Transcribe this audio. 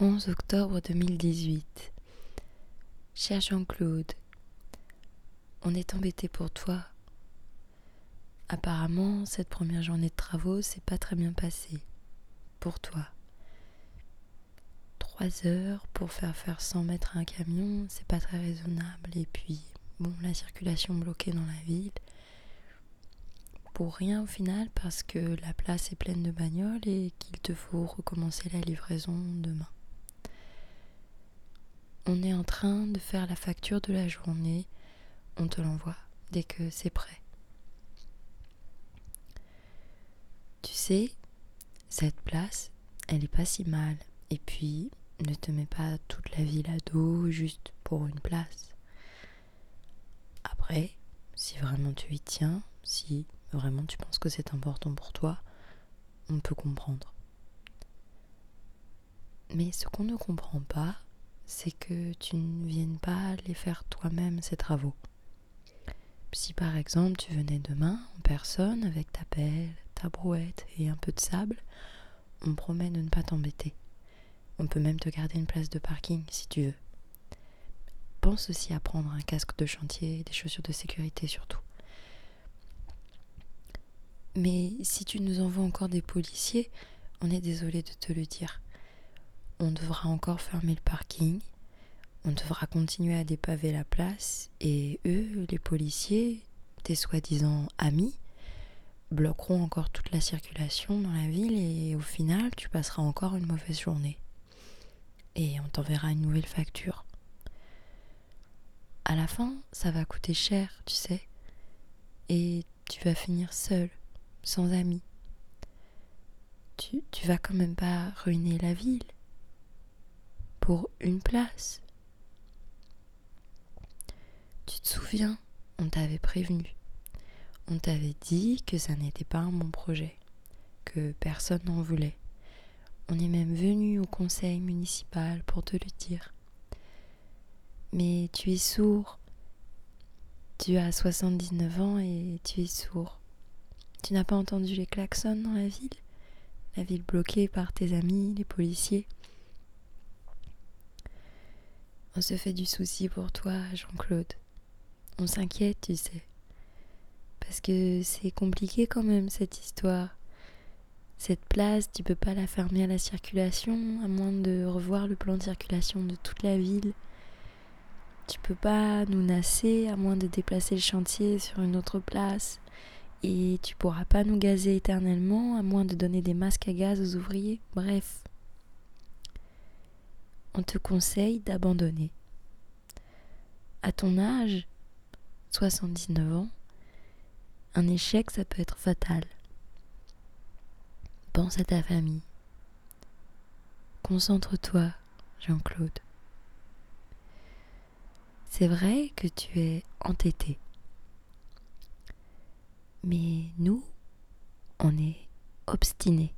11 octobre 2018. Cher Jean-Claude, on est embêté pour toi. Apparemment, cette première journée de travaux s'est pas très bien passée. Pour toi. Trois heures pour faire faire 100 mètres à un camion, c'est pas très raisonnable. Et puis, bon, la circulation bloquée dans la ville. Pour rien au final parce que la place est pleine de bagnoles et qu'il te faut recommencer la livraison demain. On est en train de faire la facture de la journée. On te l'envoie dès que c'est prêt. Tu sais, cette place, elle est pas si mal. Et puis, ne te mets pas toute la ville à dos juste pour une place. Après, si vraiment tu y tiens, si vraiment tu penses que c'est important pour toi, on peut comprendre. Mais ce qu'on ne comprend pas, c'est que tu ne viennes pas les faire toi-même ces travaux. Si par exemple tu venais demain en personne avec ta pelle, ta brouette et un peu de sable, on promet de ne pas t'embêter. On peut même te garder une place de parking si tu veux. Pense aussi à prendre un casque de chantier et des chaussures de sécurité surtout. Mais si tu nous envoies encore des policiers, on est désolé de te le dire on devra encore fermer le parking, on devra continuer à dépaver la place, et eux, les policiers, tes soi-disant amis, bloqueront encore toute la circulation dans la ville et au final, tu passeras encore une mauvaise journée. Et on t'enverra une nouvelle facture. À la fin, ça va coûter cher, tu sais. Et tu vas finir seul, sans amis. Tu, tu vas quand même pas ruiner la ville pour une place. Tu te souviens, on t'avait prévenu. On t'avait dit que ça n'était pas un bon projet, que personne n'en voulait. On est même venu au conseil municipal pour te le dire. Mais tu es sourd. Tu as 79 ans et tu es sourd. Tu n'as pas entendu les klaxons dans la ville? La ville bloquée par tes amis, les policiers? On se fait du souci pour toi, Jean-Claude. On s'inquiète, tu sais. Parce que c'est compliqué quand même cette histoire. Cette place, tu peux pas la fermer à la circulation, à moins de revoir le plan de circulation de toute la ville. Tu peux pas nous nasser, à moins de déplacer le chantier sur une autre place. Et tu pourras pas nous gazer éternellement, à moins de donner des masques à gaz aux ouvriers. Bref, on te conseille d'abandonner. À ton âge, 79 ans, un échec, ça peut être fatal. Pense à ta famille. Concentre-toi, Jean-Claude. C'est vrai que tu es entêté. Mais nous, on est obstinés.